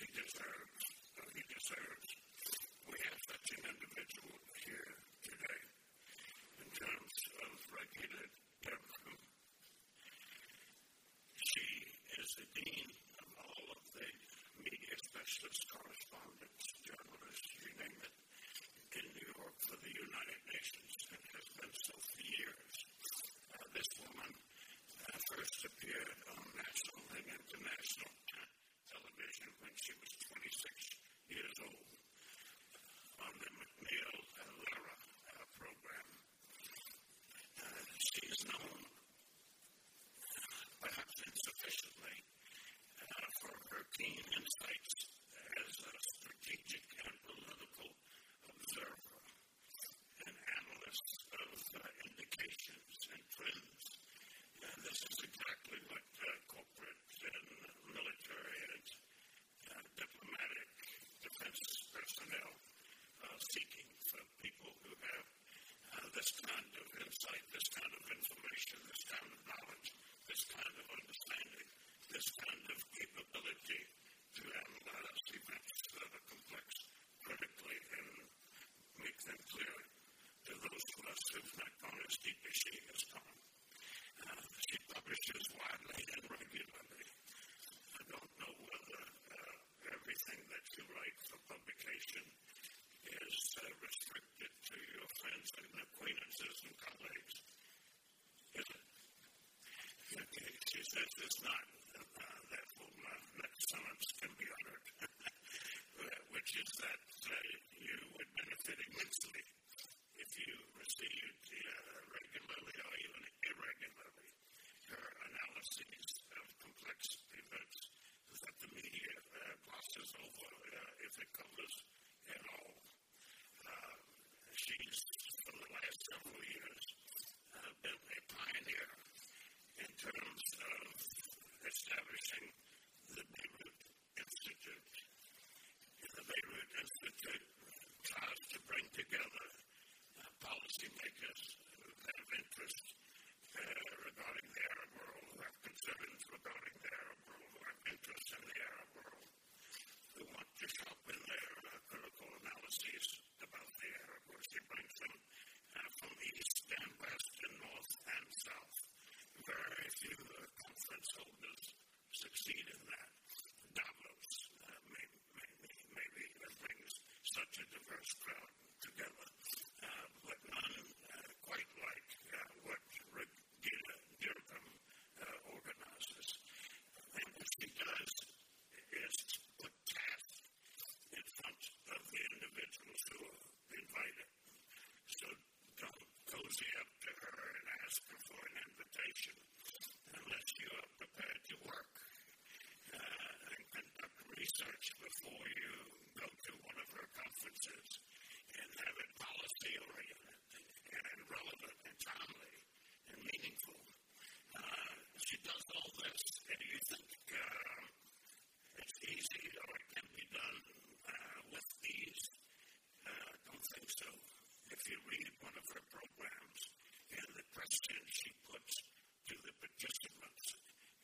he deserves, or he deserves. We have such an individual here today in terms of Raghida Dergham. She is the dean of all of the media specialist correspondents, journalists, you name it, in New York for the United Nations and has been so for years. Uh, this woman uh, first appeared on national and international she was 26 years old on the MacNeil and Lehrer uh, program. Uh, she is known, perhaps insufficiently, uh, for her keen insights as a strategic and political observer and analyst of uh, indications and trends. And this is exactly what uh, corporate and military and uh, diplomatic defense personnel are seeking for people who have uh, this kind of insight, this kind of information, this kind of knowledge, this kind of understanding, this kind of capability to analyze events that are complex critically and make them clear to those of us who've not gone as deep as she has gone. Uh, she publishes widely and regularly. I don't know whether uh, everything that you write for publication is uh, restricted to your friends and acquaintances and colleagues. Is it? Okay, she says it's not. Uh, therefore, my next sentence can be uttered, which is that uh, you would benefit immensely if you received uh, regularly or even irregularly her analyses of complex events that the media uh, glosses over uh, if it covers at all. Uh, she's, for the last several years, uh, been a pioneer in terms of establishing the Beirut Institute. The Beirut Institute tries to bring together uh, policymakers who have interest uh, regarding the Arab world, who have concerns regarding the Arab world, who have interest in the Arab world, who want to sharpen their uh, critical analyses about the Arab world. She brings them uh, from east and west and north and south. Very few uh, conference holders succeed in that. Davos uh, may, maybe, maybe brings such a diverse crowd together, uh, but none uh, quite like uh, what Raghida Dergham uh, organizes. And what she does is put tasks in front of the individuals who are invited. So don't cozy up to her and ask her for an invitation unless you are prepared to work uh, and conduct research before you go to one of her and have it policy oriented and relevant and timely and meaningful. Uh, she does all this, and you think uh, it's easy or it can be done uh, with ease? Uh, don't think so. If you read one of her programs and the questions she puts to the participants,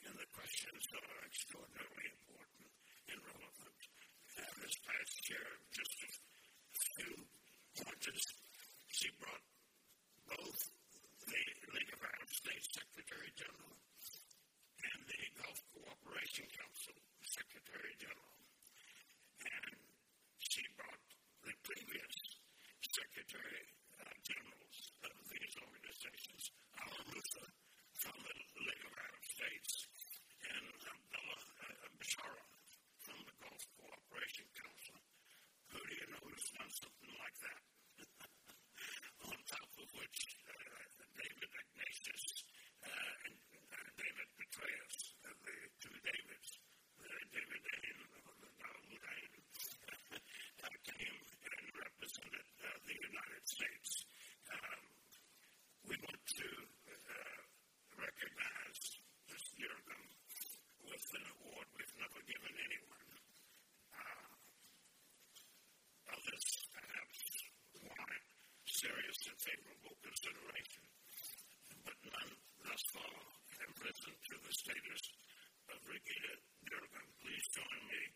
and the questions are extraordinarily important and relevant. Uh, this past year, just a few pointers, she brought both the League of Arab States Secretary General and the Gulf Cooperation Council Secretary General. And she brought the previous Secretary uh, Generals of these organizations, Amr Moussa from the League of Arab States and Abdullah uh, Bishara from the Gulf Cooperation Council. Who do you know who's done something like that? On top of which, uh, David Ignatius uh, and uh, David Petraeus, uh, the two Davids, uh, David Ain, Dawood Ain, came and represented uh, the United States. Um, we want to uh, recognize this Dergham with an award we've never given anyone. Uh, others perhaps wanted serious and favorable consideration, but none thus far have risen to the status of Raghida Dergham. Please join me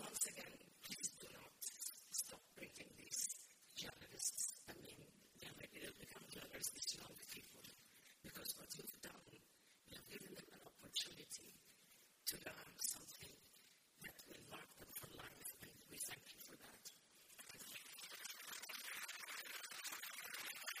once again